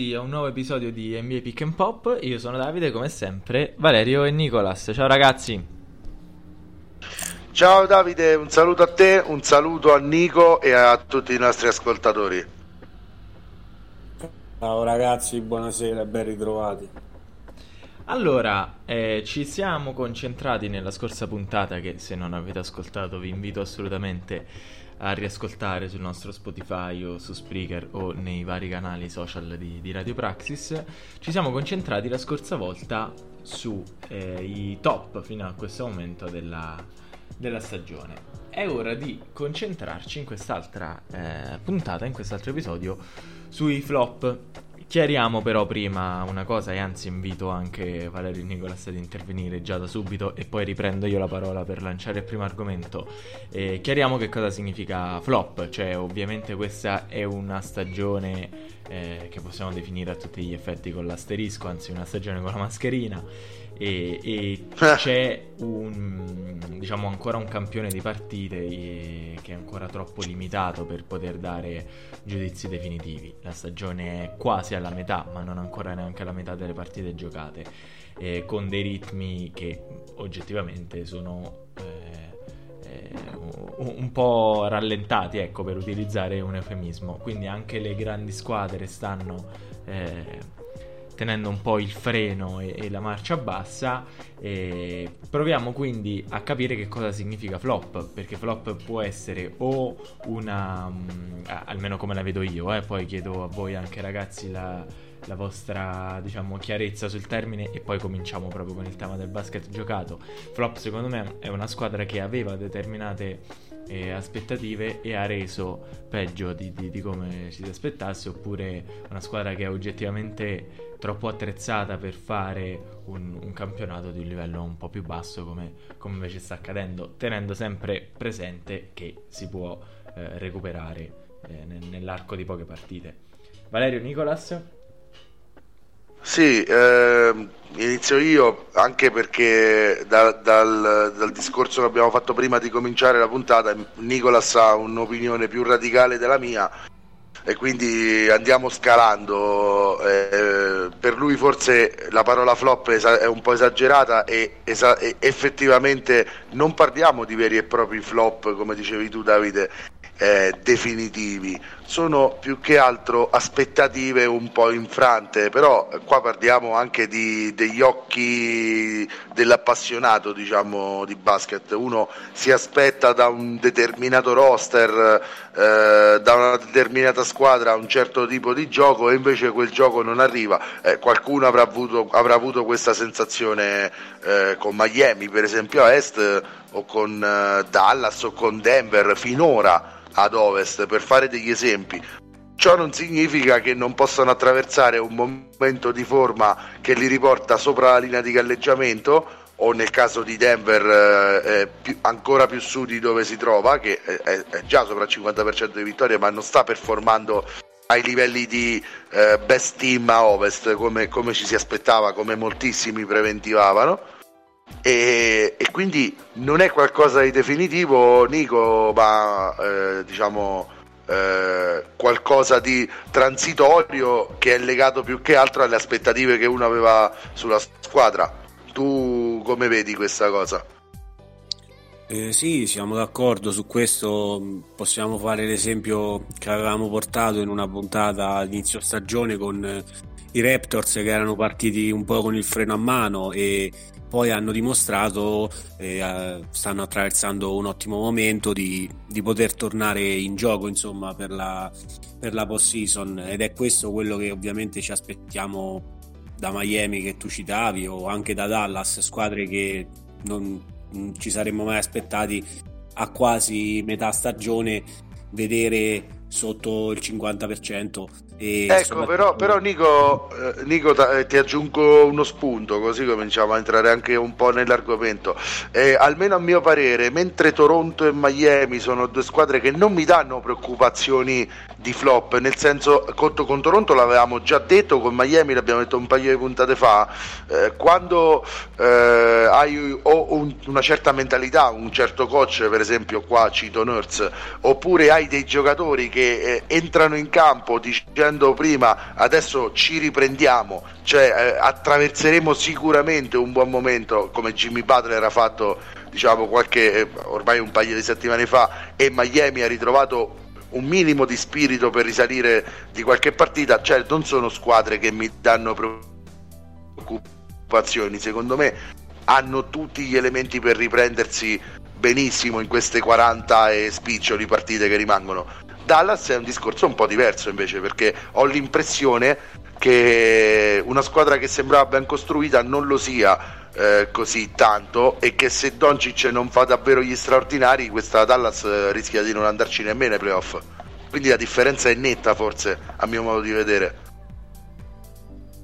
benvenuti a un nuovo episodio di NBA Pick and Pop. Io sono Davide, come sempre, Valerio e Nicolas. Ciao ragazzi. Ciao Davide, un saluto a te, un saluto a Nico e a tutti i nostri ascoltatori. Ciao ragazzi, buonasera, ben ritrovati. Allora, eh, ci siamo concentrati nella scorsa puntata che se non avete ascoltato vi invito assolutamente a riascoltare sul nostro Spotify o su Spreaker o nei vari canali social di, di Radio Praxis. Ci siamo concentrati la scorsa volta sui eh, top fino a questo momento della, della, stagione. È ora di concentrarci in quest'altra eh, puntata, in quest'altro episodio, sui flop Chiariamo però prima una cosa e anzi invito anche Valerio e Nicolas ad intervenire già da subito e poi riprendo io la parola per lanciare il primo argomento. Eh, chiariamo che cosa significa flop, cioè ovviamente questa è una stagione eh, che possiamo definire a tutti gli effetti con l'asterisco, anzi una stagione con la mascherina e, e c'è un, diciamo ancora un campione di partite eh, che è ancora troppo limitato per poter dare giudizi definitivi. La stagione è quasi alla metà, ma non ancora neanche alla metà delle partite giocate, eh, con dei ritmi che oggettivamente sono eh, eh, un po' rallentati, ecco, per utilizzare un eufemismo. Quindi anche le grandi squadre stanno eh, tenendo un po' il freno e, e la marcia bassa. E proviamo quindi a capire che cosa significa flop, perché flop può essere o una, um, almeno come la vedo io, eh, poi chiedo a voi anche ragazzi la, la vostra diciamo chiarezza sul termine e poi cominciamo proprio con il tema del basket giocato. Flop secondo me è una squadra che aveva determinate eh, aspettative e ha reso peggio di, di, di, come ci si aspettasse oppure una squadra che è oggettivamente troppo attrezzata per fare un, un, campionato di un livello un po' più basso come, come invece sta accadendo, tenendo sempre presente che si può eh, recuperare eh, nell'arco di poche partite. Valerio Nicolas? Sì, eh, inizio io anche perché da, dal, dal, discorso che abbiamo fatto prima di cominciare la puntata, Nicolas ha un'opinione più radicale della mia e quindi andiamo scalando. Eh, per lui forse la parola flop è un po' esagerata e, esa- e effettivamente non parliamo di veri e propri flop, come dicevi tu Davide, eh, definitivi, sono più che altro aspettative un po' infrante, però qua parliamo anche di, degli occhi dell'appassionato diciamo, di basket, uno si aspetta da un determinato roster, eh, da una determinata squadra un certo tipo di gioco e invece quel gioco non arriva, eh, qualcuno avrà avuto, avrà avuto, questa sensazione eh, con Miami per esempio a Est o con eh, Dallas o con Denver finora ad ovest, per fare degli esempi. Ciò non significa che non possano attraversare un momento di forma che li riporta sopra la linea di galleggiamento o nel caso di Denver eh, più, ancora più su di dove si trova, che è, è, già sopra il 50% di vittorie, ma non sta performando ai livelli di eh, best team a ovest come, come ci si aspettava, come moltissimi preventivavano e, e, quindi non è qualcosa di definitivo, Nico, ma eh, diciamo eh, qualcosa di transitorio che è legato più che altro alle aspettative che uno aveva sulla squadra. Tu come vedi questa cosa? Eh, sì, siamo d'accordo su questo. Possiamo fare l'esempio che avevamo portato in una puntata all'inizio stagione con i Raptors che erano partiti un po' con il freno a mano e poi hanno dimostrato, eh, stanno attraversando un ottimo momento di, di poter tornare in gioco insomma, per, la, per la post-season ed è questo quello che ovviamente ci aspettiamo da Miami che tu citavi o anche da Dallas, squadre che non, non ci saremmo mai aspettati a quasi metà stagione vedere sotto il 50%. E ecco, però, però Nico, eh, Nico eh, ti aggiungo uno spunto, così cominciamo a entrare anche un po' nell'argomento. Eh, almeno a mio parere, mentre Toronto e Miami sono due squadre che non mi danno preoccupazioni di flop, nel senso con, con Toronto l'avevamo già detto, con Miami l'abbiamo detto un paio di puntate fa, eh, quando eh, hai o un, una certa mentalità, un certo coach, per esempio qua cito Nurse, oppure hai dei giocatori che che eh, entrano in campo dicendo prima adesso ci riprendiamo, cioè eh, attraverseremo sicuramente un buon momento come Jimmy Butler ha fatto diciamo qualche eh, ormai un paio di settimane fa e Miami ha ritrovato un minimo di spirito per risalire di qualche partita, cioè non sono squadre che mi danno preoccupazioni, secondo me hanno tutti gli elementi per riprendersi benissimo in queste 40 e spiccioli partite che rimangono. Dallas è un discorso un po' diverso invece perché ho l'impressione che una squadra che sembrava ben costruita non lo sia eh, così tanto e che se Doncic non fa davvero gli straordinari questa Dallas eh, rischia di non andarci nemmeno ai playoff. Quindi la differenza è netta forse a mio modo di vedere.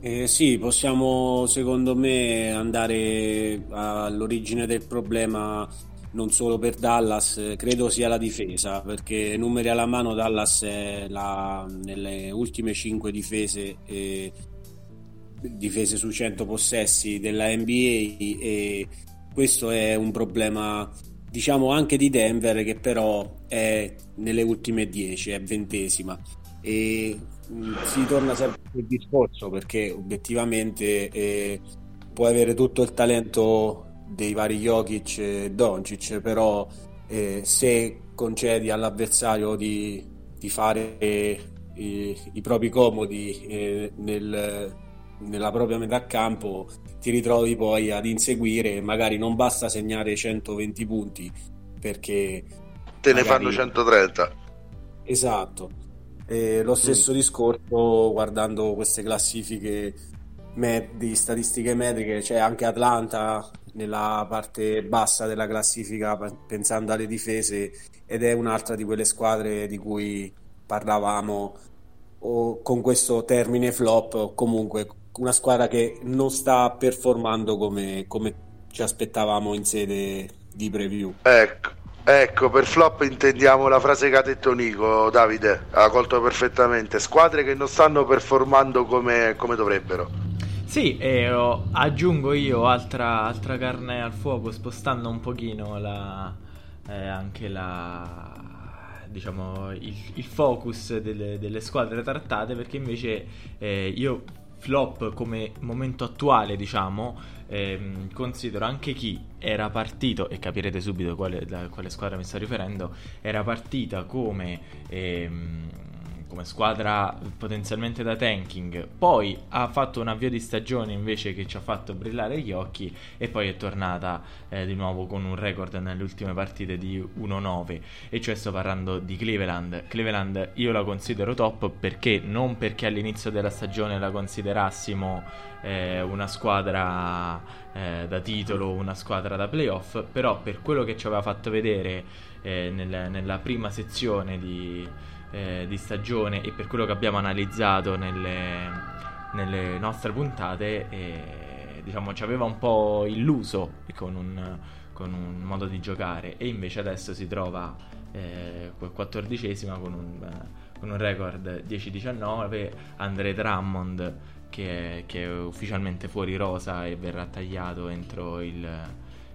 Eh, sì, possiamo secondo me andare all'origine del problema non solo per Dallas, credo sia la difesa, perché numeri alla mano Dallas è la, nelle ultime 5 difese eh, difese su 100 possessi della NBA e questo è un problema diciamo anche di Denver che però è nelle ultime 10, è ventesima. E mm, si torna sempre sul discorso perché obiettivamente eh, puoi avere tutto il talento dei vari Jokic e Doncic però eh, se concedi all'avversario di, di fare eh, i, i, propri comodi eh, nel nella propria metà campo ti ritrovi poi ad inseguire magari non basta segnare 120 punti perché te ne fanno 130 esatto e lo stesso mm. discorso guardando queste classifiche med- di statistiche metriche c'è anche Atlanta nella parte bassa della classifica pensando alle difese ed è un'altra di quelle squadre di cui parlavamo o con questo termine flop o comunque una squadra che non sta performando come, come ci aspettavamo in sede di preview. Ecco, ecco, per flop intendiamo la frase che ha detto Nico, Davide, ha colto perfettamente, squadre che non stanno performando come, come dovrebbero. Sì, e aggiungo io altra, altra, carne al fuoco, spostando un pochino la, eh, anche la, diciamo, il, il focus delle, delle, squadre trattate, perché invece eh, io flop come momento attuale, diciamo, ehm, considero anche chi era partito, e capirete subito quale, da quale squadra mi sto riferendo, era partita come... Ehm, come squadra potenzialmente da tanking, poi ha fatto un avvio di stagione invece che ci ha fatto brillare gli occhi e poi è tornata eh, di nuovo con un record nelle ultime partite di 1-9 e cioè sto parlando di Cleveland. Cleveland io la considero top perché non perché all'inizio della stagione la considerassimo eh, una squadra eh, da titolo, una squadra da playoff, però per quello che ci aveva fatto vedere eh, nel, nella prima sezione di eh, di stagione e per quello che abbiamo analizzato nelle, nelle nostre puntate, eh, diciamo, ci aveva un po' illuso con un, con un, modo di giocare. E invece adesso si trova eh, quattordicesima con un, con un record 10-19, Andre Drummond che è, che è, ufficialmente fuori rosa e verrà tagliato entro il,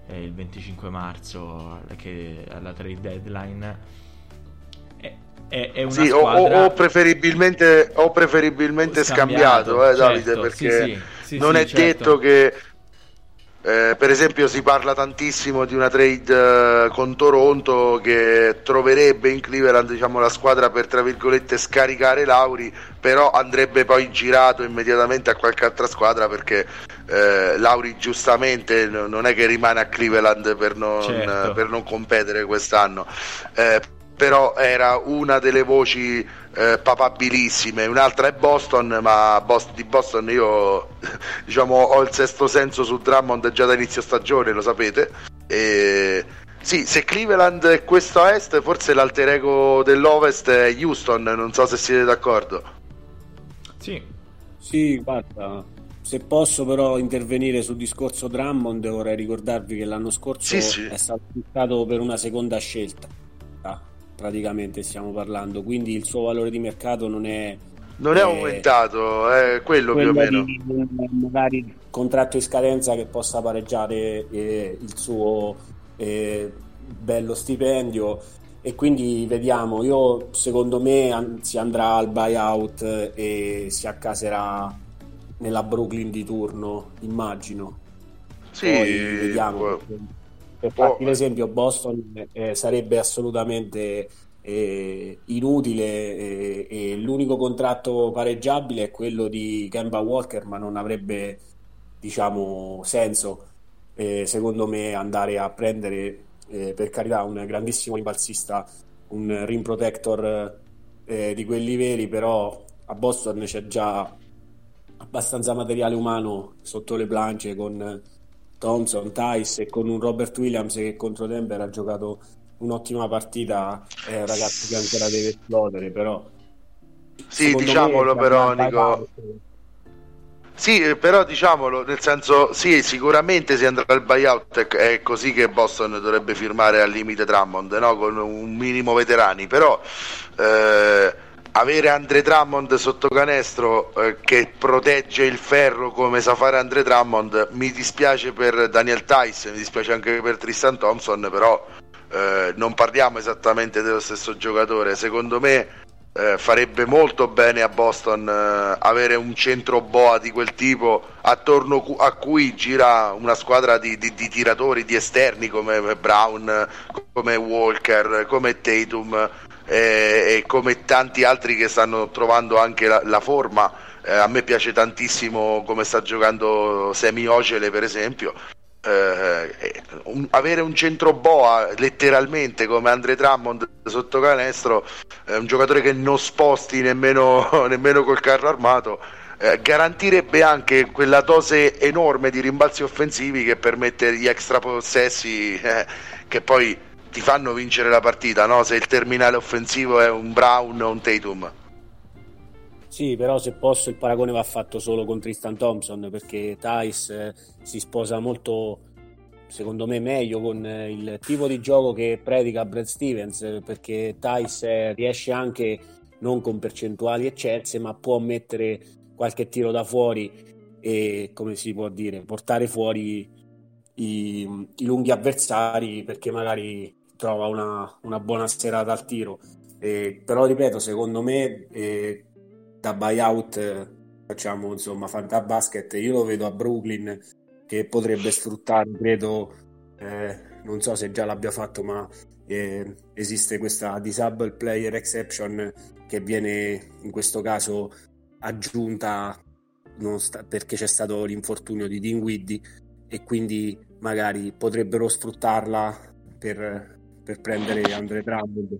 eh, il 25 marzo che alla trade deadline è, è una sì, squadra... o, o, preferibilmente, o preferibilmente scambiato, scambiato eh, Davide, certo, perché sì, sì, non è certo. detto che eh, per esempio si parla tantissimo di una trade eh, con Toronto che troverebbe in Cleveland diciamo, la squadra per tra virgolette scaricare Lauri, però andrebbe poi girato immediatamente a qualche altra squadra perché eh, Lauri giustamente non è che rimane a Cleveland per non, certo. per non competere quest'anno. Però era una delle voci eh, papabilissime, un'altra è Boston, ma Boston, di Boston io diciamo, ho il sesto senso su Drummond già da inizio stagione, lo sapete. E... Sì, se Cleveland è questo a est, forse l'alter ego dell'ovest è Houston, non so se siete d'accordo. Sì, sì, guarda, se posso però intervenire sul discorso Drummond, vorrei ricordarvi che l'anno scorso sì, sì. è stato acquistato per una seconda scelta praticamente stiamo parlando, quindi il suo valore di mercato non è... Non è eh, aumentato, è quello, quello più o meno. Di, magari contratto in scadenza che possa pareggiare eh, il suo eh, bello stipendio e quindi vediamo, io secondo me si andrà al buyout e si accaserà nella Brooklyn di turno, immagino. Sì, Poi vediamo. Può... Per farti l'esempio, Boston eh, sarebbe assolutamente eh, inutile eh, e l'unico contratto pareggiabile è quello di Kemba Walker, ma non avrebbe diciamo senso eh, secondo me andare a prendere eh, per carità un grandissimo rimbalzista, un rim protector eh, di quelli veri, però a Boston c'è già abbastanza materiale umano sotto le planche con Thompson, Tice e con un Robert Williams che contro Denver ha giocato un'ottima partita, è un ragazzo che ancora deve esplodere, però... Sì, diciamolo però, Nico... Sì, eh, però diciamolo, nel senso, sì, sicuramente si andrà al buyout, è così che Boston dovrebbe firmare al limite Drummond, no? con un minimo veterani, però eh, avere Andre Drummond sotto canestro eh, che protegge il ferro come sa fare Andre Drummond, mi dispiace per Daniel Tice, mi dispiace anche per Tristan Thompson, però eh, non parliamo esattamente dello stesso giocatore, secondo me eh, farebbe molto bene a Boston eh, avere un centro boa di quel tipo attorno cu- a cui gira una squadra di, di, di, tiratori, di esterni come Brown, come Walker, come Tatum e come tanti altri che stanno trovando anche la, la forma. Eh, a me piace tantissimo come sta giocando Semi Ocele per esempio eh, eh, un, avere un centro boa letteralmente come Andre Drummond sotto canestro eh, un giocatore che non sposti nemmeno, nemmeno col carro armato eh, garantirebbe anche quella dose enorme di rimbalzi offensivi che permette gli extra possessi eh, che poi ti fanno vincere la partita no? se il terminale offensivo è un Brown o un Tatum sì, però se posso il paragone va fatto solo con Tristan Thompson perché Tice eh, si sposa molto, secondo me, meglio con eh, il tipo di gioco che predica Brad Stevens perché Tice eh, riesce anche non con percentuali eccelse ma può mettere qualche tiro da fuori e come si può dire portare fuori i, i lunghi avversari perché magari trova una, una buona serata al tiro. Eh, però ripeto secondo me eh, da buyout facciamo insomma fantabasket io lo vedo a Brooklyn che potrebbe sfruttare credo eh, non so se già l'abbia fatto ma eh, esiste questa disable player exception che viene in questo caso aggiunta sta- perché c'è stato l'infortunio di Dinwiddie e quindi magari potrebbero sfruttarla per, per prendere Andre Drummond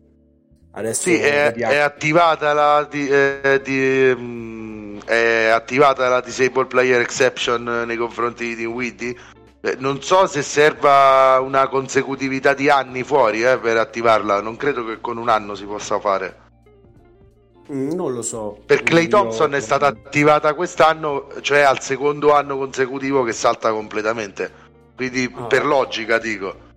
Adesso sì, è, è, attivata la di, eh, di, mh, mm, è attivata la disable player exception nei confronti di Widdy. Eh, non so se serva una consecutività di anni fuori eh, per attivarla. Non credo che con un anno si possa fare. Mm, non lo so. Per Clay Thompson Io... è stata attivata quest'anno, cioè al secondo anno consecutivo che salta completamente. Quindi ah. per logica dico.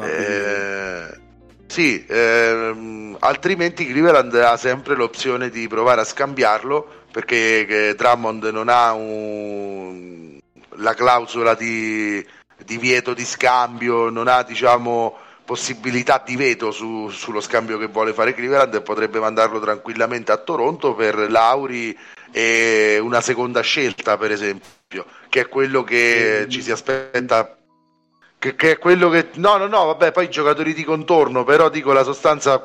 Eh, sì, ehm, altrimenti Cleveland ha sempre l'opzione di provare a scambiarlo perché Drummond non ha un, la clausola di divieto di scambio, non ha diciamo possibilità di veto su, sullo scambio che vuole fare Cleveland e potrebbe mandarlo tranquillamente a Toronto per Lauri e una seconda scelta per esempio che è quello che ci si aspetta che, che, è quello che no no no vabbè poi i giocatori di contorno però dico la sostanza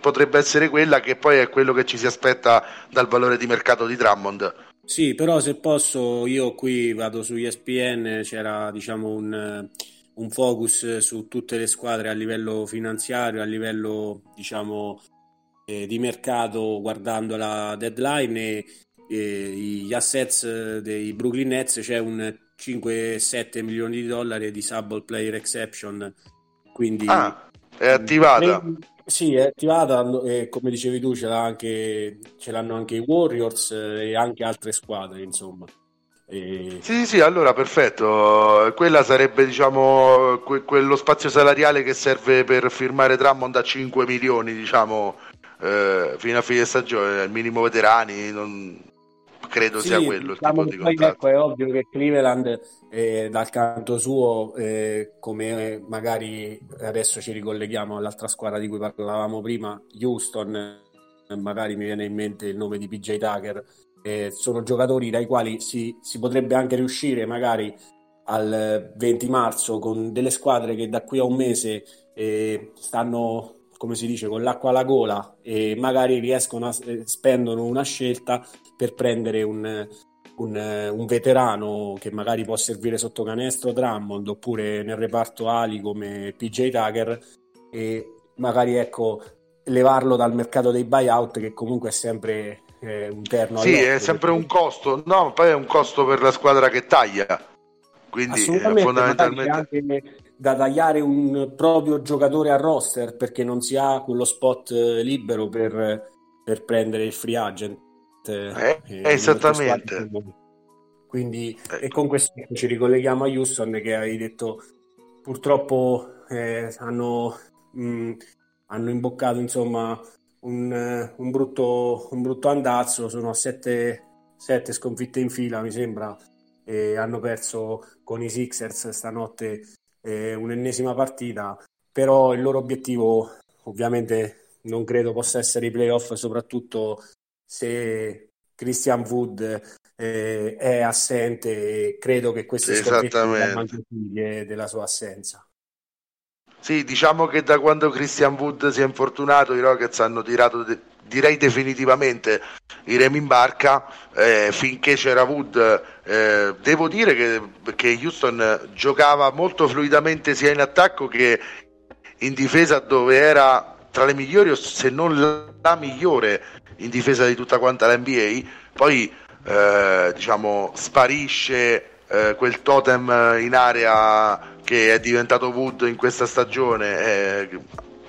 potrebbe essere quella che poi è quello che ci si aspetta dal valore di mercato di Drummond. Sì però se posso io qui vado su ESPN c'era diciamo un, un focus su tutte le squadre a livello finanziario a livello diciamo eh, di mercato guardando la deadline e, e gli assets dei Brooklyn Nets c'è un 5-7 milioni di dollari di Subble Player Exception. Quindi ah, è attivata. Sì, è attivata e come dicevi tu ce, l'ha anche, ce l'hanno anche i Warriors e anche altre squadre, insomma. E... Sì, sì, allora perfetto. Quella sarebbe, diciamo, que- quello spazio salariale che serve per firmare Drummond a 5 milioni, diciamo, eh, fino a fine stagione, il minimo veterani. Non credo sì, sia quello diciamo il tipo di contratto. Ecco, è ovvio che Cleveland eh, dal canto suo, eh, come magari adesso ci ricolleghiamo all'altra squadra di cui parlavamo prima, Houston, magari mi viene in mente il nome di PJ Tucker, eh, sono giocatori dai quali si, si potrebbe anche riuscire magari al 20 marzo con delle squadre che da qui a un mese eh, stanno come si dice, con l'acqua alla gola e magari riescono a eh, spendono una scelta per prendere un, un, un, veterano che magari può servire sotto canestro Drummond oppure nel reparto ali come PJ Tucker e magari ecco levarlo dal mercato dei buyout che comunque è sempre eh, un terno sì è sempre un costo no poi è un costo per la squadra che taglia quindi eh, fondamentalmente anche da tagliare un proprio giocatore a roster perché non si ha quello spot eh, libero per, per prendere il free agent. Eh, eh, esattamente. Quindi, eh. e con questo ci ricolleghiamo a Houston che hai detto purtroppo eh, hanno, mh, mm, hanno, imboccato insomma un, un, brutto, un brutto andazzo, sono a sette, sette sconfitte in fila mi sembra e hanno perso con i Sixers stanotte eh, un'ennesima partita, però il loro obiettivo ovviamente non credo possa essere i playoff, soprattutto se Christian Wood eh, è assente e credo che queste sconfitte figlie della sua assenza. Sì, diciamo che da quando Christian Wood si è infortunato i Rockets hanno tirato de- direi definitivamente i remi in barca eh, finché c'era Wood eh, devo dire che, che, Houston giocava molto fluidamente sia in attacco che in difesa dove era tra le migliori se non la migliore in difesa di tutta quanta la NBA poi eh, diciamo sparisce eh, quel totem in area che è diventato Wood in questa stagione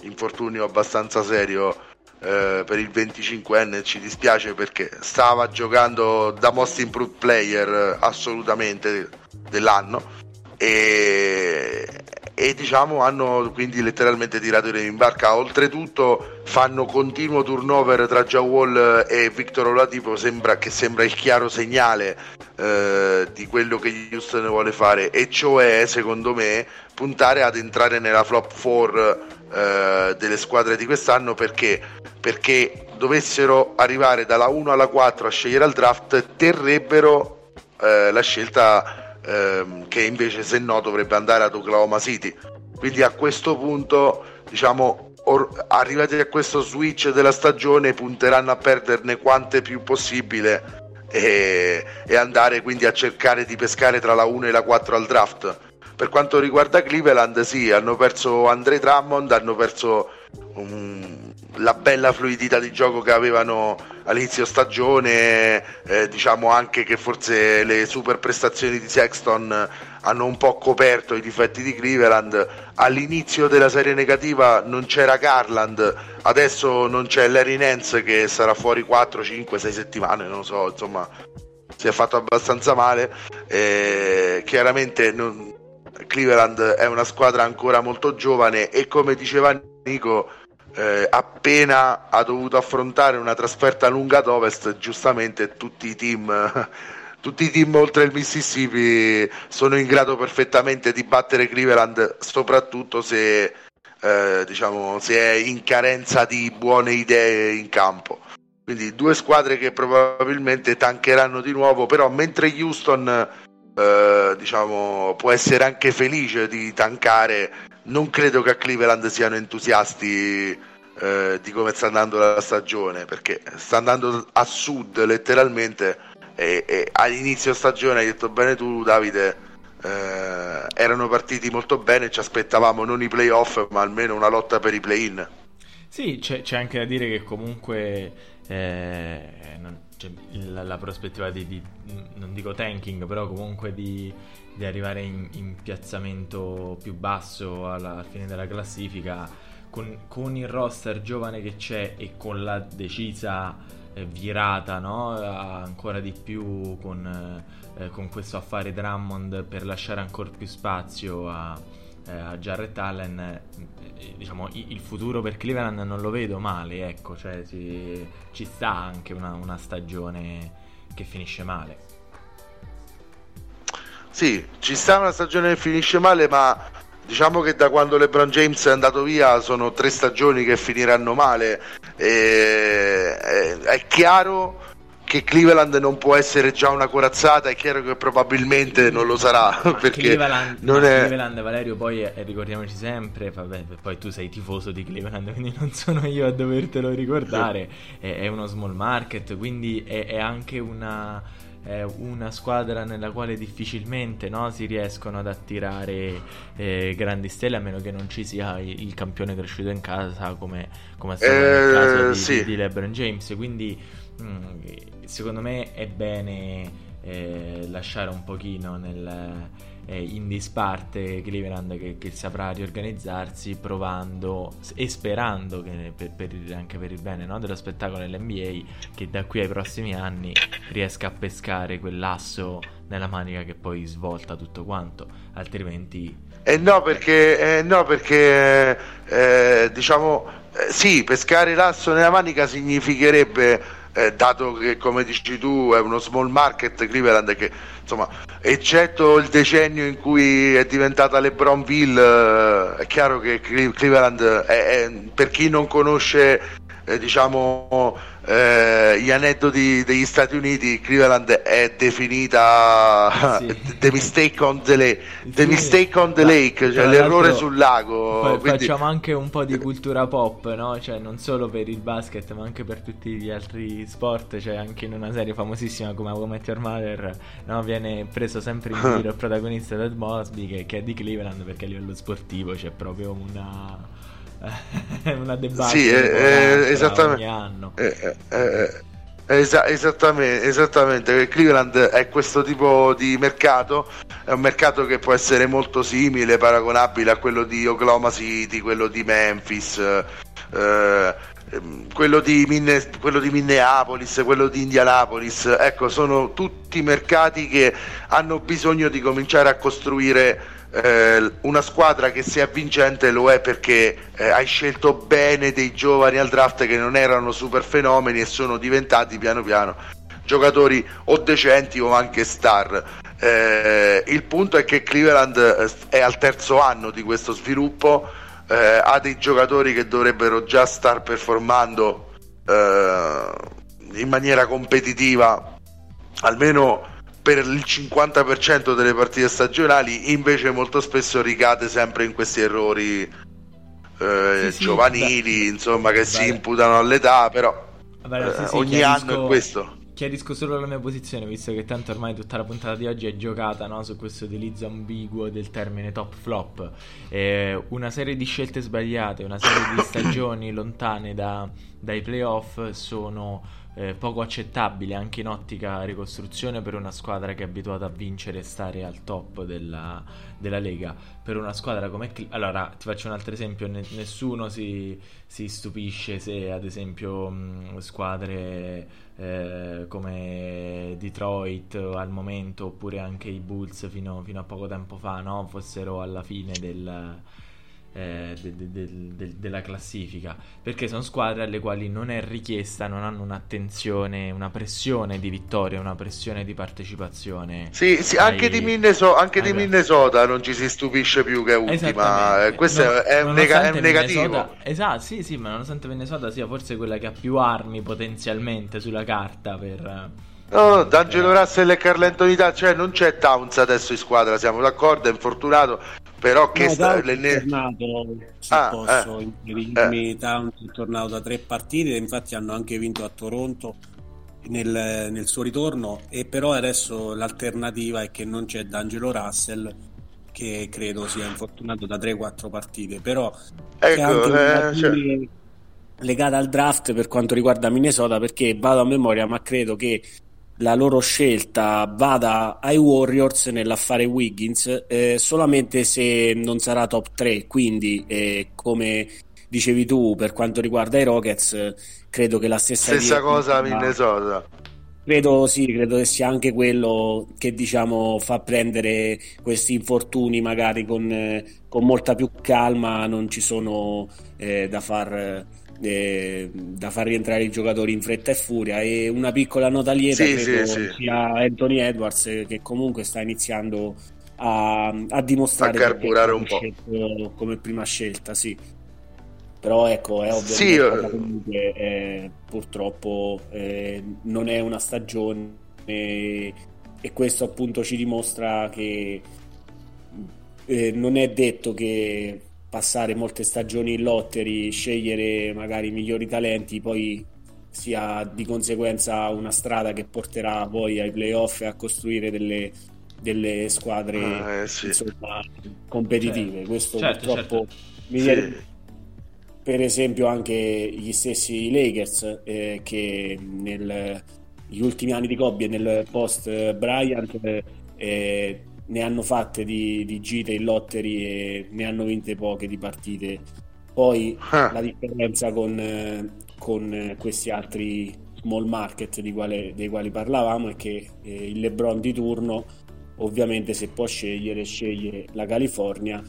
infortunio abbastanza serio eh, per il 25enne ci dispiace perché stava giocando da most improved player assolutamente dell'anno. E, e diciamo hanno quindi letteralmente tirato in barca. Oltretutto fanno continuo turnover tra Joe Wall e Victor Oladipo. Sembra, che sembra il chiaro segnale eh, di quello che Houston vuole fare. E cioè secondo me puntare ad entrare nella flop 4 eh, delle squadre di quest'anno perché, perché dovessero arrivare dalla 1 alla 4 a scegliere al draft terrebbero eh, la scelta ehm, che invece se no dovrebbe andare ad Oklahoma City. Quindi a questo punto diciamo or- arrivati a questo switch della stagione punteranno a perderne quante più possibile e, e andare quindi a cercare di pescare tra la 1 e la 4 al draft per quanto riguarda Cleveland, sì, hanno perso Andre Drummond, hanno perso um, la bella fluidità di gioco che avevano all'inizio stagione, eh, diciamo anche che forse le super prestazioni di Sexton hanno un po' coperto i difetti di Cleveland. All'inizio della serie negativa non c'era Garland, adesso non c'è Larry Nance che sarà fuori 4, 5, 6 settimane, non lo so, insomma si è fatto abbastanza male. Eh, chiaramente non, Cleveland è una squadra ancora molto giovane e come diceva Nico eh, appena ha dovuto affrontare una trasferta lunga ad ovest giustamente tutti i team tutti i team oltre il Mississippi sono in grado perfettamente di battere Cleveland soprattutto se, eh, diciamo, se è in carenza di buone idee in campo. Quindi due squadre che probabilmente tancheranno di nuovo però mentre Houston eh, diciamo, può essere anche felice di tankare. Non credo che a Cleveland siano entusiasti eh, di come sta andando la stagione, perché sta andando a sud letteralmente e, e all'inizio stagione hai detto bene tu Davide. Eh, erano partiti molto bene, ci aspettavamo non i playoff, ma almeno una lotta per i play-in. Sì, c'è, c'è anche da dire che comunque eh, non, cioè, la, la, prospettiva di, di, non dico tanking, però comunque di, di arrivare in, in, piazzamento più basso alla, al fine della classifica, con, con, il roster giovane che c'è e con la decisa eh, virata no? ancora di più con, eh, con questo affare Drummond per lasciare ancora più spazio a a Jarrett Allen, eh, diciamo, il futuro per Cleveland non lo vedo male, ecco, cioè ci, ci sta anche una, una stagione che finisce male. Sì, ci sta una stagione che finisce male, ma diciamo che da quando LeBron James è andato via sono tre stagioni che finiranno male. E, è, è chiaro che Cleveland non può essere già una corazzata, è chiaro che probabilmente non lo sarà. Ma perché Cleveland, non è... Cleveland, Valerio, poi è, ricordiamoci sempre, vabbè, poi tu sei tifoso di Cleveland, quindi non sono io a dovertelo ricordare, è, è uno small market, quindi è, è anche una, una, squadra nella quale difficilmente no, si riescono ad attirare eh, grandi stelle, a meno che non ci sia il, campione cresciuto in casa come, come è stato eh, nel caso di, sì. di LeBron James, quindi... Mm, secondo me è bene eh, lasciare un pochino nel, eh, in disparte Cleveland che, che, saprà riorganizzarsi provando e sperando che per, per anche per il bene no, dello spettacolo nell'NBA che da qui ai prossimi anni riesca a pescare quell'asso nella manica che poi svolta tutto quanto altrimenti eh no perché, eh no, perché eh, diciamo eh, sì pescare l'asso nella manica significherebbe eh, dato che come dici tu è uno small market Cleveland che insomma eccetto il decennio in cui è diventata LeBronville eh, è chiaro che Cleveland è, è, per chi non conosce eh, diciamo eh, gli aneddoti degli Stati Uniti, Cleveland è definita sì. the mistake on the, lake, the, mistake on the lake cioè l'errore sul lago. Quindi... Facciamo anche un po' di cultura pop, no? cioè, non solo per il basket, ma anche per tutti gli altri sport. Cioè, anche in una serie famosissima come How Met Your Mother, no? viene preso sempre in giro il protagonista Ted Mosby, che, che è di Cleveland, perché a livello sportivo c'è proprio una una debacle sì, eh, esattamente, ogni anno. Eh, eh, Esa- esattamente, esattamente, Cleveland è questo tipo di mercato, è un mercato che può essere molto simile, paragonabile a quello di Oklahoma City, quello di Memphis, eh, quello, di Minne- quello di Minneapolis, quello di Indianapolis, ecco, sono tutti mercati che hanno bisogno di cominciare a costruire eh, una squadra che sia vincente lo è perché eh, hai scelto bene dei giovani al draft che non erano super fenomeni e sono diventati piano piano giocatori o decenti o anche star. Eh, il punto è che Cleveland eh, è al terzo anno di questo sviluppo, eh, ha dei giocatori che dovrebbero già star performando eh, in maniera competitiva, almeno per il 50% delle partite stagionali invece molto spesso ricade sempre in questi errori eh, sì, giovanili sì, insomma che Vabbè. si imputano all'età però Vabbè, sì, eh, ogni anno è questo. Chiarisco solo la mia posizione visto che tanto ormai tutta la puntata di oggi è giocata no, su questo utilizzo ambiguo del termine top flop. Eh, una serie di scelte sbagliate una serie di stagioni lontane da, dai playoff sono eh, poco accettabile anche in ottica ricostruzione per una squadra che è abituata a vincere e stare al top della, della Lega. Per una squadra come... Allora, ti faccio un altro esempio, nessuno si, si, stupisce se ad esempio mh, squadre eh, come Detroit al momento oppure anche i Bulls fino, fino a poco tempo fa no? fossero alla fine del eh, de, de, de, della classifica perché sono squadre alle quali non è richiesta, non hanno un'attenzione, una pressione di vittoria, una pressione di partecipazione. Sì, sì ai... anche, di Minnesota, anche di Minnesota non ci si stupisce più che ultima, eh, questo no, è, un nega- è, un negativo. Esatto, sì, sì, ma nonostante Minnesota sia forse quella che ha più armi potenzialmente sulla carta per No, D'Angelo Russell e Carl Anthony cioè non c'è Towns adesso in squadra, siamo d'accordo, è infortunato, però che no, sta... è tornato, se ah, posso eh, eh. Towns è tornato da tre partite, infatti hanno anche vinto a Toronto nel, nel, suo ritorno, e però adesso l'alternativa è che non c'è D'Angelo Russell che credo sia infortunato da 3-4 partite, però ecco, eh, cioè... legata al draft per quanto riguarda Minnesota perché vado a memoria ma credo che la loro scelta vada ai Warriors nell'affare Wiggins eh, solamente se non sarà top 3 quindi eh, come dicevi tu per quanto riguarda i Rockets credo che la stessa, stessa cosa a Minnesota. Credo sì credo che sia anche quello che diciamo fa prendere questi infortuni magari con, eh, con molta più calma non ci sono eh, da far eh, da far rientrare i giocatori in fretta e furia. E una piccola nota lieta sì, credo sì, sì. sia Anthony Edwards che comunque sta iniziando a, a dimostrare a carburare un po' come prima scelta sì. Però ecco è ovvio sì, che comunque eh, purtroppo eh, non è una stagione e, e, questo appunto ci dimostra che eh, non è detto che passare molte stagioni in lottery, scegliere magari i migliori talenti, poi sia di conseguenza una strada che porterà poi ai playoff e a costruire delle, delle squadre ah, eh, sì. insomma, competitive. Certo. Questo certo, purtroppo certo. mi viene sì. per esempio anche gli stessi Lakers eh, che negli ultimi anni di Kobe e nel post Bryant eh, ne hanno fatte di, di gite in lottery e ne hanno vinte poche di partite. Poi ah. la differenza con, con, questi altri small market quale, dei quali parlavamo è che eh, il LeBron di turno ovviamente se può scegliere sceglie la California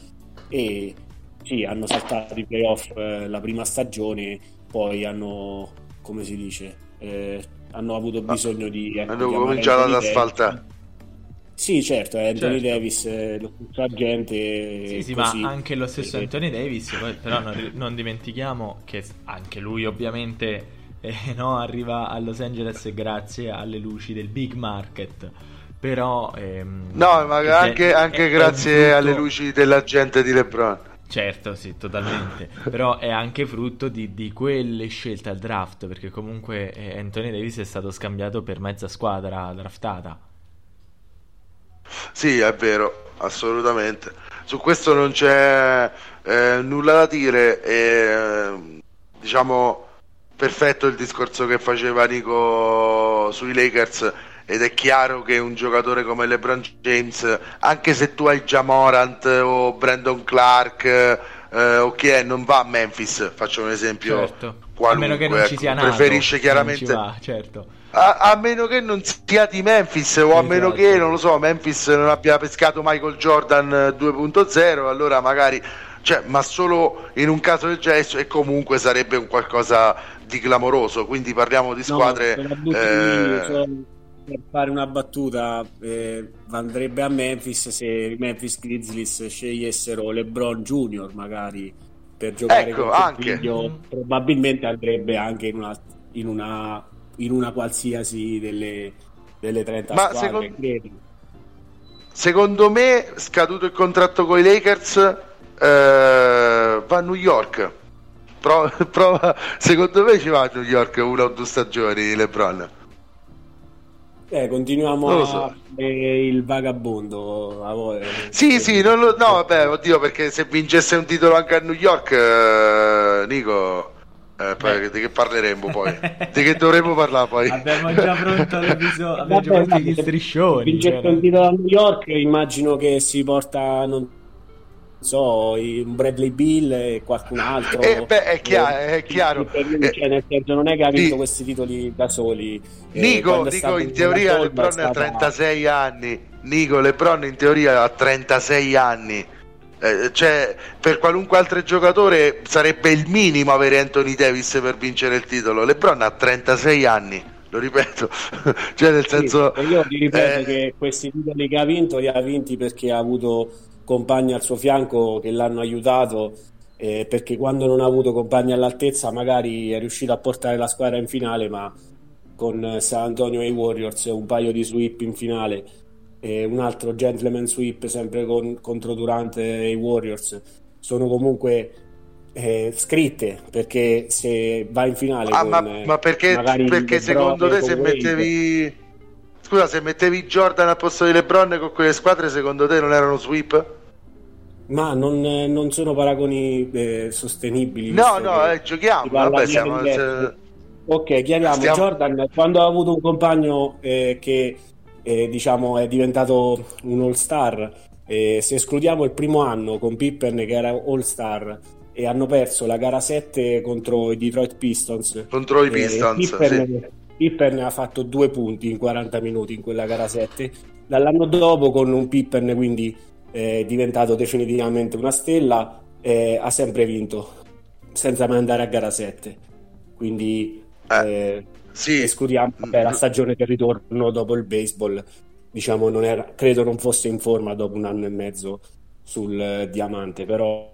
e sì, hanno saltato i playoff eh, la prima stagione, poi hanno, come si dice, eh, hanno avuto bisogno di... Ecco, hanno cominciato ad asfaltare sì, certo, è Anthony certo. Davis, eh, lo stesso agente. Sì, sì, così. ma anche lo stesso Anthony Davis, poi, però non, non, dimentichiamo che anche lui ovviamente eh, no, arriva a Los Angeles grazie alle luci del big market. Però... Ehm, no, ma anche, è, anche è, grazie frutto... alle luci dell'agente di LeBron. Certo, sì, totalmente. Però è anche frutto di, di, quelle scelte al draft, perché comunque eh, Anthony Davis è stato scambiato per mezza squadra draftata. Sì, è vero, assolutamente. Su questo non c'è eh, nulla da dire. E, eh, diciamo, perfetto il discorso che faceva Nico sui Lakers. Ed è chiaro che un giocatore come LeBron James, anche se tu hai già Morant o Brandon Clark eh, o chi è, non va a Memphis. Faccio un esempio. Certo. Qualunque, a meno che non ci sia ecco, nato, preferisce chiaramente. Va, certo a, a, meno che non sia di Memphis o a esatto. meno che non lo so Memphis non abbia pescato Michael Jordan 2.0 allora magari cioè, ma solo in un caso del gesto e comunque sarebbe un qualcosa di clamoroso quindi parliamo di squadre no, eh... per fare una battuta eh, andrebbe a Memphis se i Memphis Grizzlies scegliessero LeBron Junior magari per giocare ecco, con anche. Figlio, probabilmente andrebbe anche in una, in una in una qualsiasi delle, delle 30 Ma squadre, secondo, secondo me, scaduto il contratto con i Lakers, eh, va a New York. Prova, prova, secondo me ci va a New York una o due stagioni LeBron. Eh, continuiamo a so. il vagabondo a voi. Sì, sì, lo, no, vabbè, oddio, perché se vincesse un titolo anche a New York, eh, Nico, eh, poi, di che parleremo poi? di che dovremo parlare poi? Abbiamo già pronto l'episodio, abbiamo già pronto gli striscioni. Vince cioè. il a New York, immagino che si porta, non so, un Bradley Bill e qualcun altro. Eh, beh, è chiaro, è chiaro. Cioè, nel senso, non è che ha vinto di... questi titoli da soli. Eh, Nico, Nico in teoria LeBron ha 36 anni. Nico, LeBron in teoria ha 36 anni eh, cioè, per qualunque altro giocatore sarebbe il minimo avere Anthony Davis per vincere il titolo. LeBron ha 36 anni, lo ripeto. cioè, nel senso, sì, io ti ripeto eh... che questi titoli che ha vinto li ha vinti perché ha avuto compagni al suo fianco che l'hanno aiutato. Eh, perché quando non ha avuto compagni all'altezza, magari è riuscito a portare la squadra in finale, ma con San Antonio e i Warriors un paio di sweep in finale e un altro gentleman sweep sempre con, contro Durante i Warriors sono comunque eh, scritte perché se va in finale ah, con, ma, ma, perché, perché secondo te se mettevi scusa se mettevi Jordan al posto di LeBron con quelle squadre secondo te non erano sweep? ma non, non sono paragoni eh, sostenibili no no eh, giochiamo vabbè, siamo, se... ok chiariamo Stiamo... Jordan quando ha avuto un compagno eh, che eh, diciamo, è diventato un all star. Eh, se escludiamo il primo anno con Pippen che era all star e hanno perso la gara 7 contro i Detroit Pistons, contro i Pistons, Pippen, sì. Pippen ha fatto due punti in 40 minuti in quella gara 7. Dall'anno dopo, con un Pippen quindi diventato definitivamente una stella, ha sempre vinto senza mai andare a gara 7. Quindi eh, eh, sì. escludiamo vabbè, la mm. stagione del ritorno dopo il baseball. Diciamo, non era, credo non fosse in forma dopo un anno e mezzo sul eh, diamante, però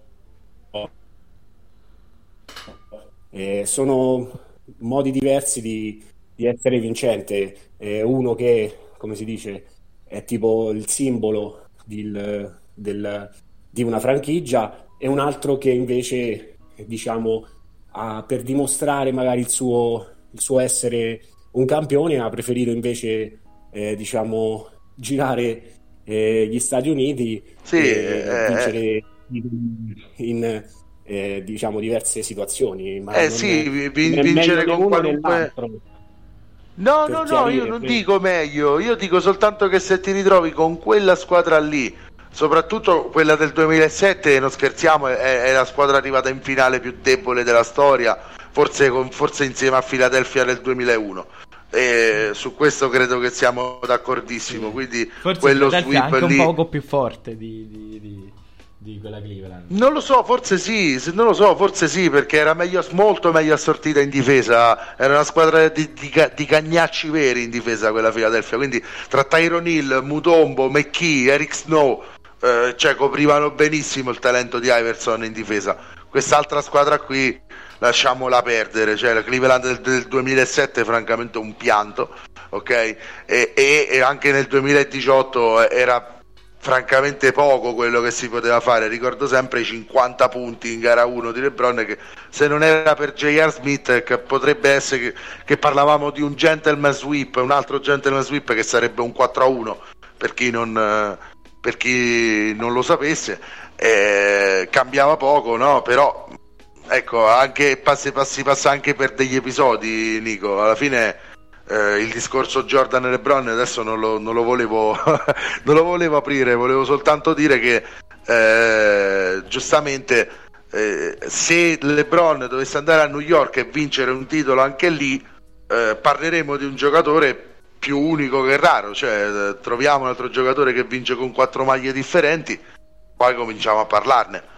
eh, sono modi diversi di, di essere vincente. Eh, uno che, come si dice, è tipo il simbolo del, del, di una franchigia e un altro che invece, diciamo, ha, per dimostrare magari il suo, il suo, essere un campione, ha preferito invece, eh, diciamo, girare eh, gli Stati Uniti sì, e eh, vincere in, in eh, diciamo, diverse situazioni. Ma eh sì, è, vincere con qualunque... No, no, no, io non dico meglio, io dico soltanto che se ti ritrovi con quella squadra lì, soprattutto quella del 2007, non scherziamo, è, è la squadra arrivata in finale più debole della storia, forse, con, forse insieme a Philadelphia nel 2001. E su questo credo che siamo d'accordissimo. Quindi forse quello sweep è lì... un poco più forte di, di, di di quella Cleveland? Non lo so, forse sì, non lo so, forse sì, perché era meglio, molto meglio assortita in difesa, era una squadra di, di, di cagnacci veri in difesa quella Philadelphia, quindi tra Tyron Hill, Mutombo, McKee, Eric Snow, eh, cioè coprivano benissimo il talento di Iverson in difesa. Quest'altra squadra qui lasciamola perdere, cioè la Cleveland del, del 2007 francamente un pianto, ok? E, e, e anche nel 2018 era francamente poco quello che si poteva fare. Ricordo sempre i 50 punti in gara 1 di LeBron che se non era per J.R. Smith che potrebbe essere che, che, parlavamo di un gentleman sweep, un altro gentleman sweep che sarebbe un 4-1 per chi non, per chi non lo sapesse. Eh, cambiava poco, no? Però ecco, anche passi, passi passa anche per degli episodi, Nico. Alla fine eh, il discorso Jordan e LeBron adesso non lo, non lo, volevo, non lo volevo aprire, volevo soltanto dire che eh, giustamente eh, se LeBron dovesse andare a New York e vincere un titolo anche lì, eh, parleremo di un giocatore più unico che raro, cioè troviamo un altro giocatore che vince con quattro maglie differenti, poi cominciamo a parlarne.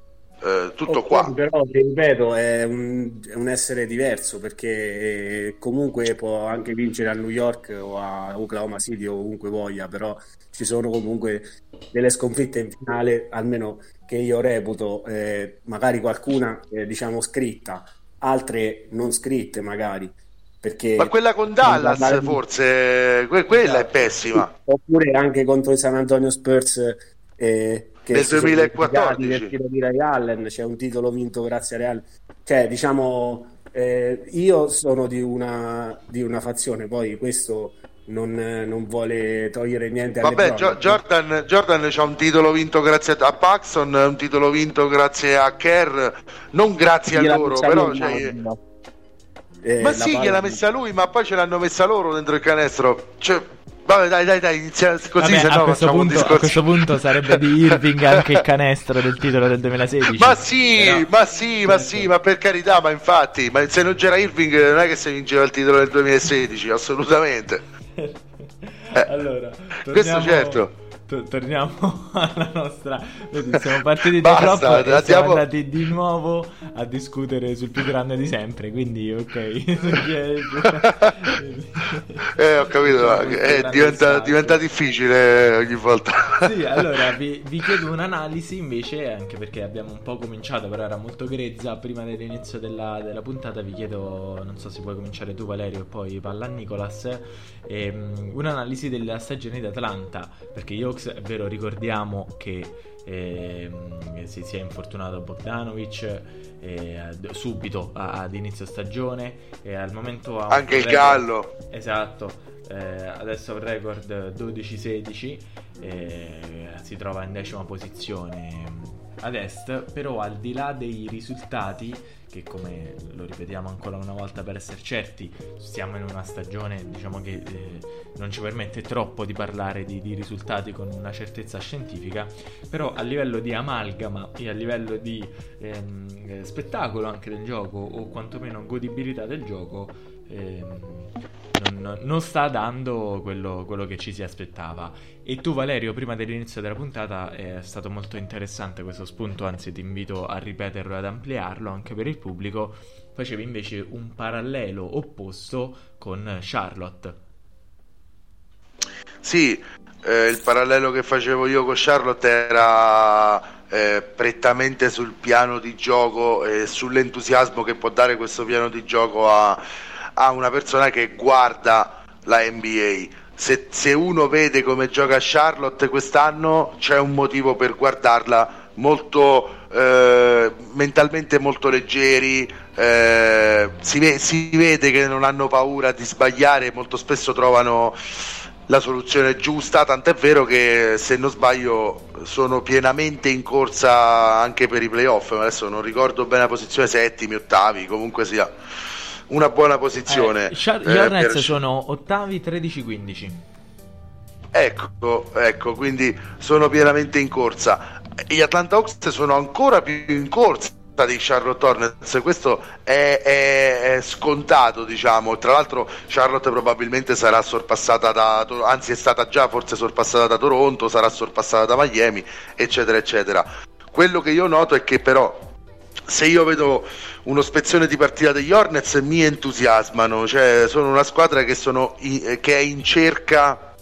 Eh, tutto oh, qua. Però, ripeto, è un, è un, essere diverso perché eh, comunque può anche vincere a New York o a Oklahoma City o ovunque voglia, però ci sono comunque delle sconfitte in finale, almeno che io reputo, eh, magari qualcuna eh, diciamo scritta, altre non scritte magari. Perché Ma quella con Dallas parlare... forse, que- quella è pessima. Oppure anche contro i San Antonio Spurs. Eh, che nel 2014 del tiro di Ray Allen c'è un titolo vinto grazie a Allen. Cioè diciamo eh, io sono di una, di una fazione poi questo non, non, vuole togliere niente Vabbè, Gio- Jordan, Jordan c'ha un titolo vinto grazie a Paxson, un titolo vinto grazie a Kerr, non grazie a loro, però cioè... eh, ma sì, gliel'ha messa lui, ma poi ce l'hanno messa loro dentro il canestro. Cioè, Vabbè, dai, dai, dai, inizia così. Vabbè, a, questo punto, a, questo punto, sarebbe di Irving anche il canestro del titolo del 2016. Ma sì, Però... ma sì, ma sì, ma per carità, ma infatti, ma se non c'era Irving non è che si vinceva il titolo del 2016, assolutamente. eh. Allora, torniamo... questo certo torniamo alla nostra. Vedi, siamo partiti da troppo e siamo andati di nuovo a discutere sul più grande di sempre. Quindi, ok. eh, ho capito, eh, diventa, diventa, difficile ogni volta. sì, allora vi, vi, chiedo un'analisi invece, anche perché abbiamo un po' cominciato, però era molto grezza. Prima dell'inizio della, della puntata, vi chiedo, non so se puoi cominciare tu, Valerio, e poi parla a Nicolas. Ehm, un'analisi della stagione di Atlanta, perché io Hawks, è vero, ricordiamo che eh, si, si, è infortunato Bogdanovic eh, subito ad inizio stagione e al momento ha anche il record, Gallo. Esatto eh, adesso ha un record 12-16 si trova in decima posizione ad est però al di là dei risultati che come lo ripetiamo ancora una volta per essere certi, stiamo in una stagione diciamo che eh, non ci permette troppo di parlare di, di, risultati con una certezza scientifica, però a livello di amalgama e a livello di ehm, spettacolo anche del gioco o quantomeno godibilità del gioco, non, non sta dando quello, quello, che ci si aspettava. E tu Valerio, prima dell'inizio della puntata, è stato molto interessante questo spunto, anzi ti invito a ripeterlo e ad ampliarlo anche per il pubblico, facevi invece un parallelo opposto con Charlotte. Sì, eh, il parallelo che facevo io con Charlotte era eh, prettamente sul piano di gioco e sull'entusiasmo che può dare questo piano di gioco a, a una persona che guarda la NBA. Se, se, uno vede come gioca Charlotte quest'anno c'è un motivo per guardarla molto eh, mentalmente molto leggeri eh, si, si, vede che non hanno paura di sbagliare molto spesso trovano la soluzione giusta, tant'è vero che se non sbaglio sono pienamente in corsa anche per i playoff, adesso non ricordo bene la posizione, settimi, ottavi, comunque sia una buona posizione. Eh, Char- Hornets per... sono ottavi 13-15. Ecco, ecco, quindi sono pienamente in corsa. Gli Atlanta Hawks sono ancora più in corsa di Charlotte Hornets questo è, è, è, scontato diciamo tra l'altro Charlotte probabilmente sarà sorpassata da anzi è stata già forse sorpassata da Toronto sarà sorpassata da Miami eccetera eccetera quello che io noto è che però se io vedo uno spezzone di partita degli Hornets mi entusiasmano cioè sono una squadra che, sono, che è in cerca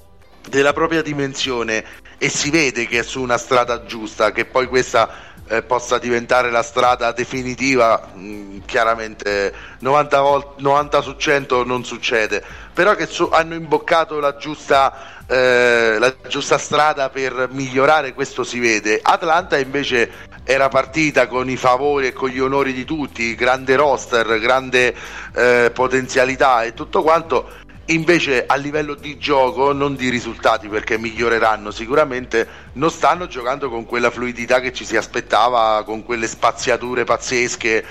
della propria dimensione e si vede che è su una strada giusta che poi questa eh, possa diventare la strada definitiva, mh, mm, chiaramente 90, volt- 90, su 100 non succede, però che su- hanno imboccato la giusta, eh, la giusta strada per migliorare, questo si vede. Atlanta invece era partita con i favori e con gli onori di tutti, grande roster, grande eh, potenzialità e tutto quanto invece a livello di gioco, non di risultati perché miglioreranno sicuramente, non stanno giocando con quella fluidità che ci si aspettava, con quelle spaziature pazzesche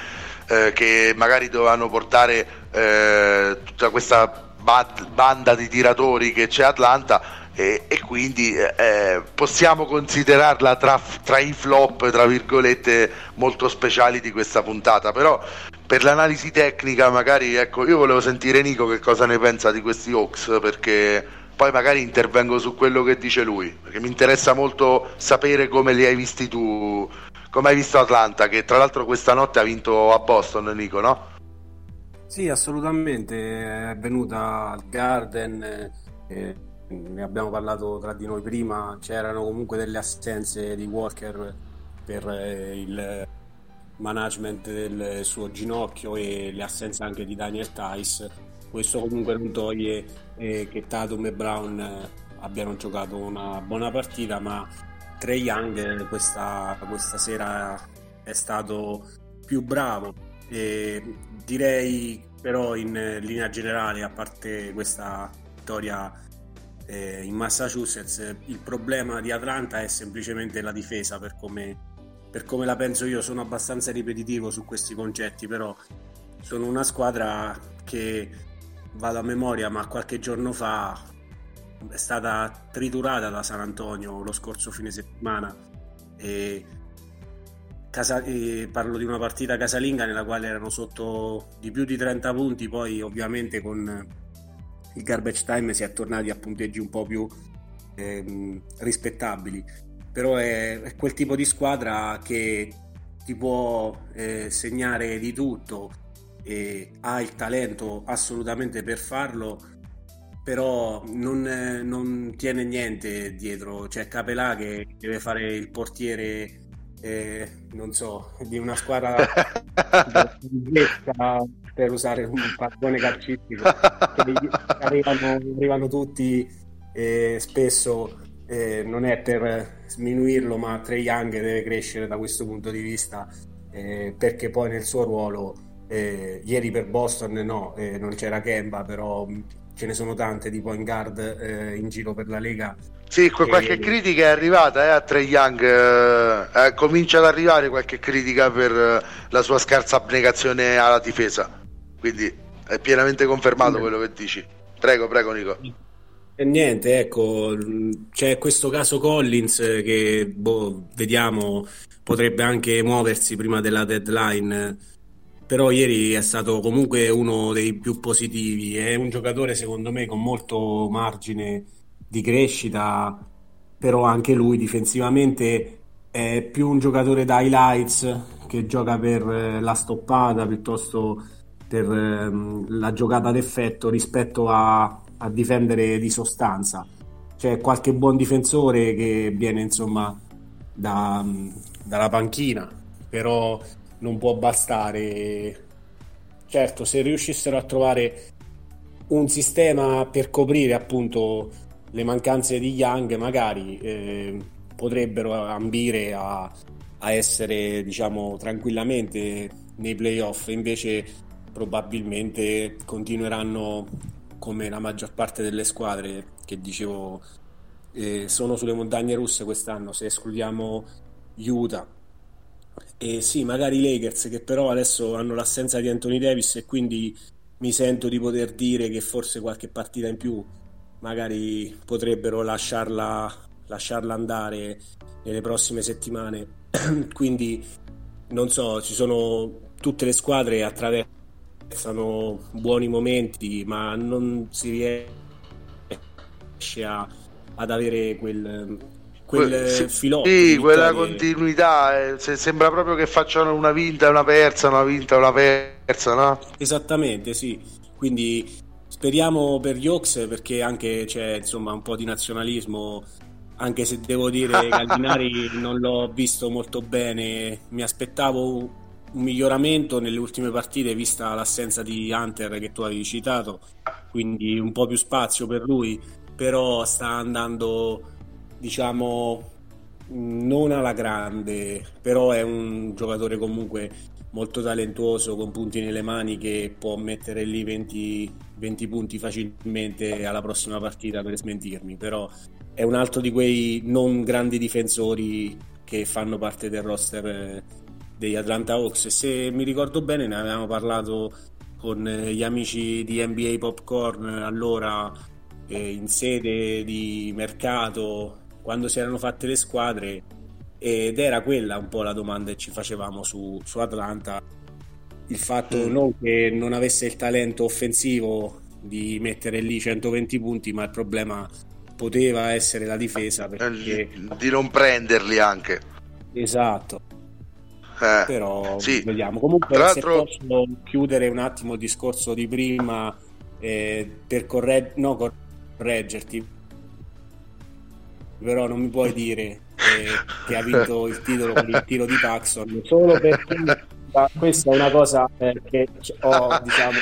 eh, che magari dovevano portare eh, tutta questa banda di tiratori che c'è Atlanta e, e quindi eh, possiamo considerarla tra, tra, i flop tra virgolette molto speciali di questa puntata. Però per l'analisi tecnica magari ecco io volevo sentire Nico che cosa ne pensa di questi Hawks perché poi magari intervengo su quello che dice lui perché mi interessa molto sapere come li hai visti tu come hai visto Atlanta che tra l'altro questa notte ha vinto a Boston Nico no? Sì assolutamente è venuta al Garden eh, ne abbiamo parlato tra di noi prima, c'erano comunque delle assenze di Walker per eh, il management del suo ginocchio e le assenze anche di Daniel Tice. Questo comunque non toglie eh, che Tatum e Brown eh, abbiano giocato una buona partita, ma Trey Young questa, questa sera è stato più bravo. E direi però in linea generale, a parte questa vittoria eh, in Massachusetts il problema di Atlanta è semplicemente la difesa per come, per come la penso io sono abbastanza ripetitivo su questi concetti però sono una squadra che vado a memoria ma qualche giorno fa è stata triturata da San Antonio lo scorso fine settimana. E, casa, e parlo di una partita casalinga nella quale erano sotto di più di 30 punti poi ovviamente con il garbage time si è tornati a punteggi un po' più ehm, rispettabili però è, è, quel tipo di squadra che ti può eh, segnare di tutto e ha il talento assolutamente per farlo però non, non tiene niente dietro. C'è Capelà che deve fare il portiere eh, non so, di una squadra per usare un paragone calcistico, arrivano, arrivano tutti e spesso eh, non è per sminuirlo, ma Trey Young deve crescere da questo punto di vista eh, perché poi nel suo ruolo, eh, ieri per Boston no, eh, non c'era Kemba, però ce ne sono tante di point guard eh, in giro per la Lega sì, qualche e... critica è arrivata eh, a Trey Young, eh, eh, comincia ad arrivare qualche critica per eh, la sua scarsa abnegazione alla difesa, quindi è pienamente confermato sì. quello che dici. Prego, prego Nico. E niente, ecco, c'è questo caso Collins che boh, vediamo potrebbe anche muoversi prima della deadline. però ieri è stato comunque uno dei più positivi. È un giocatore, secondo me, con molto margine di crescita, però anche lui difensivamente è più un giocatore da highlights che gioca per eh, la stoppata piuttosto per ehm, la giocata d'effetto rispetto a, a difendere di sostanza. C'è qualche buon difensore che viene insomma da, dalla panchina, però non può bastare. Certo, se riuscissero a trovare un sistema per coprire appunto le mancanze di Young, magari eh, potrebbero ambire a, a, essere, diciamo, tranquillamente nei playoff. Invece, probabilmente continueranno come la maggior parte delle squadre che dicevo eh, sono sulle montagne russe quest'anno. Se escludiamo Utah, e sì, magari i Lakers che però adesso hanno l'assenza di Anthony Davis e quindi mi sento di poter dire che forse qualche partita in più magari potrebbero lasciarla, lasciarla andare nelle prossime settimane. quindi non so, ci sono tutte le squadre attraversano buoni momenti, ma non si riesce a, ad avere quel quel sì, filotto. Sì, quella continuità. Eh, sembra proprio che facciano una vinta e una persa, una vinta e una persa, no? Esattamente, sì. Quindi speriamo per gli Oaks perché anche c'è insomma un po' di nazionalismo. Anche se devo dire Gallinari non l'ho visto molto bene, mi aspettavo un miglioramento nelle ultime partite vista l'assenza di Hunter che tu avevi citato, quindi un po' più spazio per lui, però sta andando diciamo non alla grande, però è un giocatore comunque molto talentuoso con punti nelle mani che può mettere lì 20, 20 punti facilmente alla prossima partita per smentirmi, però è un altro di quei non grandi difensori che fanno parte del roster eh, degli Atlanta Hawks. E se mi ricordo bene ne avevamo parlato con eh, gli amici di NBA Popcorn allora eh, in sede di mercato quando si erano fatte le squadre ed era quella un po' la domanda che ci facevamo su, su Atlanta. Il fatto mm. non che non avesse il talento offensivo di mettere lì 120 punti ma il problema poteva essere la difesa perché... di non prenderli anche. Esatto eh, però sì. vediamo comunque Tra se posso chiudere un attimo il discorso di prima eh, per correg- no, correggerti però non mi puoi dire eh, che ha vinto il titolo con il tiro di Paxson solo perché questa è una cosa eh, che ho diciamo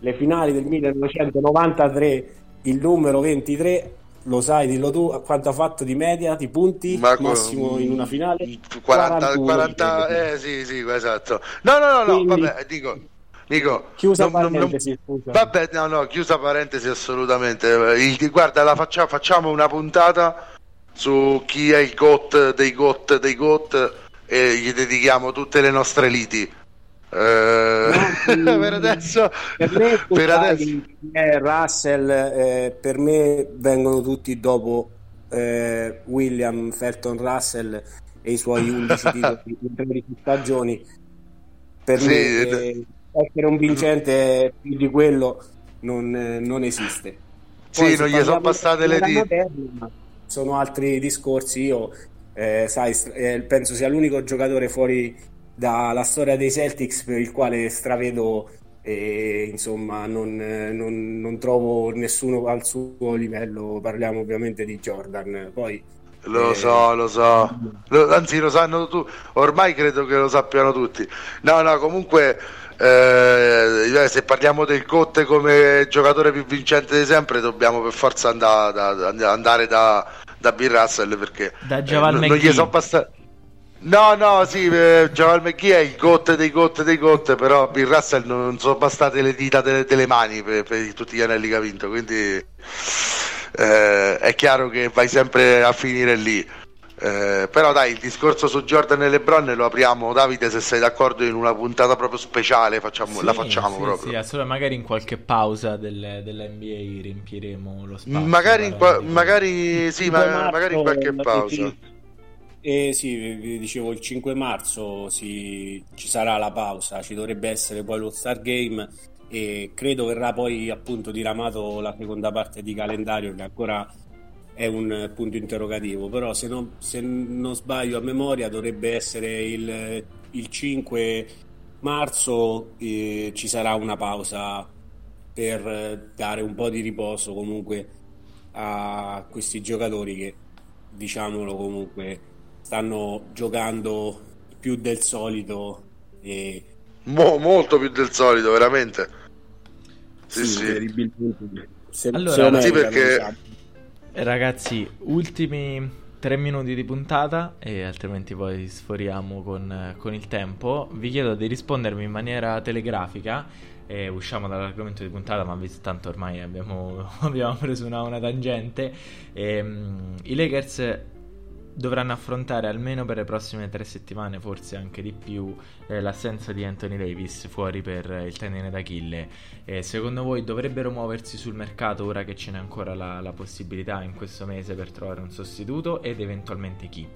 le finali del 1993 il numero 23 lo sai, dillo tu, quanto ha fatto di media, di punti Ma massimo in una finale? 40, 40 eh sì, sì, esatto. No, no, no, no, Quindi, vabbè, dico, dico chiusa non, parentesi, non, Vabbè, no, no, chiusa parentesi assolutamente. Il, guarda, la facciamo, facciamo una puntata su chi è il GOT dei GOT dei GOT e gli dedichiamo tutte le nostre liti. Eh, per adesso, per, me, per adesso. Eh, Russell eh, per me vengono tutti dopo eh, William Felton Russell e i suoi 11 titoli in 13 stagioni per sì, me eh, essere un vincente più di quello non, non esiste Poi, sì, non gli sono passate le dita sono altri discorsi. Io, eh, sai, eh, penso sia l'unico giocatore fuori dalla storia dei Celtics per il quale stravedo e insomma non, non, non, trovo nessuno al suo livello. Parliamo ovviamente di Jordan. Poi lo eh... so lo so. Lo, anzi lo sanno tu ormai credo che lo sappiano tutti. No no comunque eh, se parliamo del Cotte come giocatore più vincente di sempre dobbiamo per forza andare da, andare da da Bill Russell perché da eh, non gli sono passati No, no, sì, eh, Javal McGee è il GOT dei GOT dei GOT, però Bill Russell non sono bastate le dita delle, delle mani per, per, tutti gli anelli che ha vinto, quindi eh, è chiaro che vai sempre a finire lì. Eh, però dai, il discorso su Jordan e LeBron lo apriamo, Davide, se sei d'accordo, in una puntata proprio speciale, facciamo, sì, la facciamo sì, proprio. Sì, assolutamente, magari in qualche pausa del, dell'NBA riempiremo lo spazio. Magari, in, qua- magari, sì, ma- magari in qualche pausa. E sì, vi dicevo il 5 marzo si, ci sarà la pausa, ci dovrebbe essere poi lo Star Game e credo verrà poi appunto diramato la seconda parte di calendario che ancora è un punto interrogativo, però se non, se non sbaglio a memoria dovrebbe essere il, il 5 marzo eh, ci sarà una pausa per dare un po' di riposo comunque a questi giocatori che diciamolo comunque stanno giocando più del solito e... Mo, molto più del solito veramente sì sì, sì. Se, allora se sì perché ragazzi ultimi tre minuti di puntata e altrimenti poi sforiamo con, con il tempo vi chiedo di rispondermi in maniera telegrafica e usciamo dall'argomento di puntata, ma visto tanto ormai abbiamo, abbiamo preso una, una tangente. E, um, I Lakers dovranno affrontare almeno per le prossime tre settimane, forse anche di più, eh, l'assenza di Anthony Davis fuori per eh, il tendine d'Achille. Eh, secondo voi dovrebbero muoversi sul mercato ora che ce n'è ancora la, la possibilità in questo mese per trovare un sostituto ed eventualmente chi?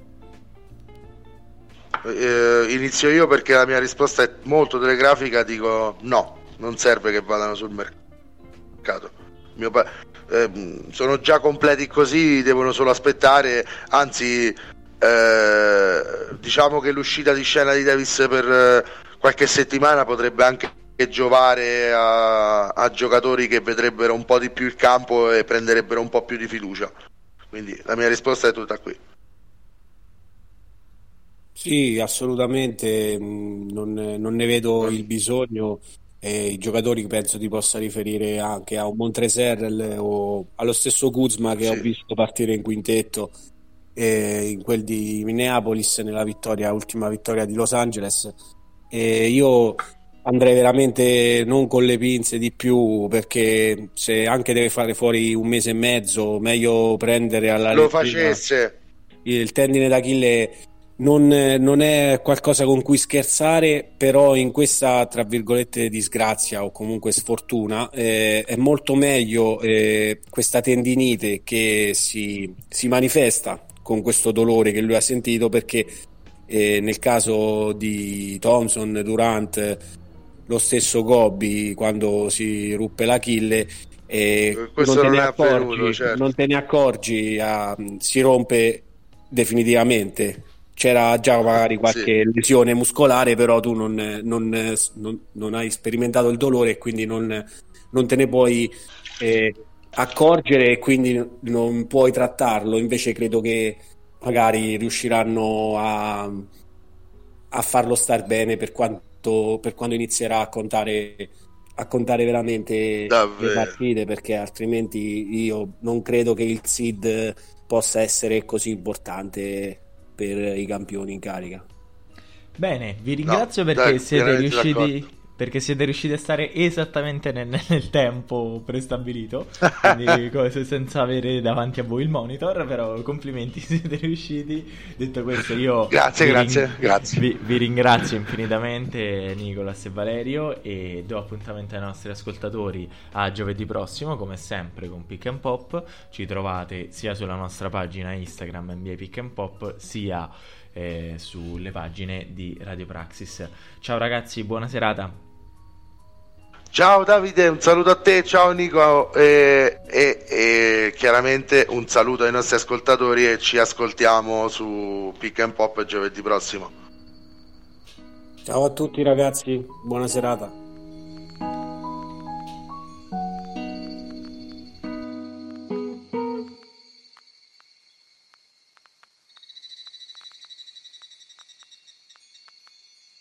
Eh, inizio io perché la mia risposta è molto telegrafica, dico no, non serve che vadano sul mercato. Pa- eh, sono già completi così, devono solo aspettare, anzi eh, diciamo che l'uscita di scena di Davis per eh, qualche settimana potrebbe anche giovare a, a, giocatori che vedrebbero un po' di più il campo e prenderebbero un po' più di fiducia. Quindi la mia risposta è tutta qui. Sì, assolutamente, mm, non, non ne vedo il bisogno e i giocatori penso ti possa riferire anche a un Montreserrel o allo stesso Kuzma che sì. ho visto partire in quintetto eh, in quel di Minneapolis nella vittoria, ultima vittoria di Los Angeles e io andrei veramente non con le pinze di più perché se anche deve fare fuori un mese e mezzo meglio prendere alla lo facesse il tendine d'Achille non, non, è qualcosa con cui scherzare, però in questa, tra virgolette, disgrazia o comunque sfortuna, eh, è molto meglio eh, questa tendinite che si, si, manifesta con questo dolore che lui ha sentito perché eh, nel caso di Thompson, Durant, lo stesso Gobbi, quando si ruppe l'Achille, eh, non, te non, accorgi, avvenuto, certo. non, te ne accorgi, ah, si rompe definitivamente c'era già magari qualche sì. lesione muscolare, però tu non, non, non, non, hai sperimentato il dolore e quindi non, te ne puoi eh, accorgere e quindi non puoi trattarlo. Invece credo che magari riusciranno a, a farlo star bene per, quanto, per quando inizierà a contare, a contare veramente Davvero. le partite, perché altrimenti io non credo che il SID possa essere così importante per i campioni in carica. Bene, vi ringrazio no, perché dai, siete riusciti perché siete riusciti a stare esattamente nel, nel tempo prestabilito, quindi senza avere davanti a voi il monitor, però complimenti, siete riusciti. Detto questo, io grazie, vi, grazie, ring- grazie. Vi, vi, ringrazio infinitamente Nicolas e Valerio e do appuntamento ai nostri ascoltatori a giovedì prossimo, come sempre con Pick and Pop. Ci trovate sia sulla nostra pagina Instagram NBA Pick and Pop, sia eh, sulle pagine di Radio Praxis. Ciao ragazzi, buona serata. Ciao Davide, un saluto a te, ciao Nico e, e, e, chiaramente un saluto ai nostri ascoltatori e ci ascoltiamo su Pick and Pop giovedì prossimo. Ciao a tutti ragazzi, buona serata.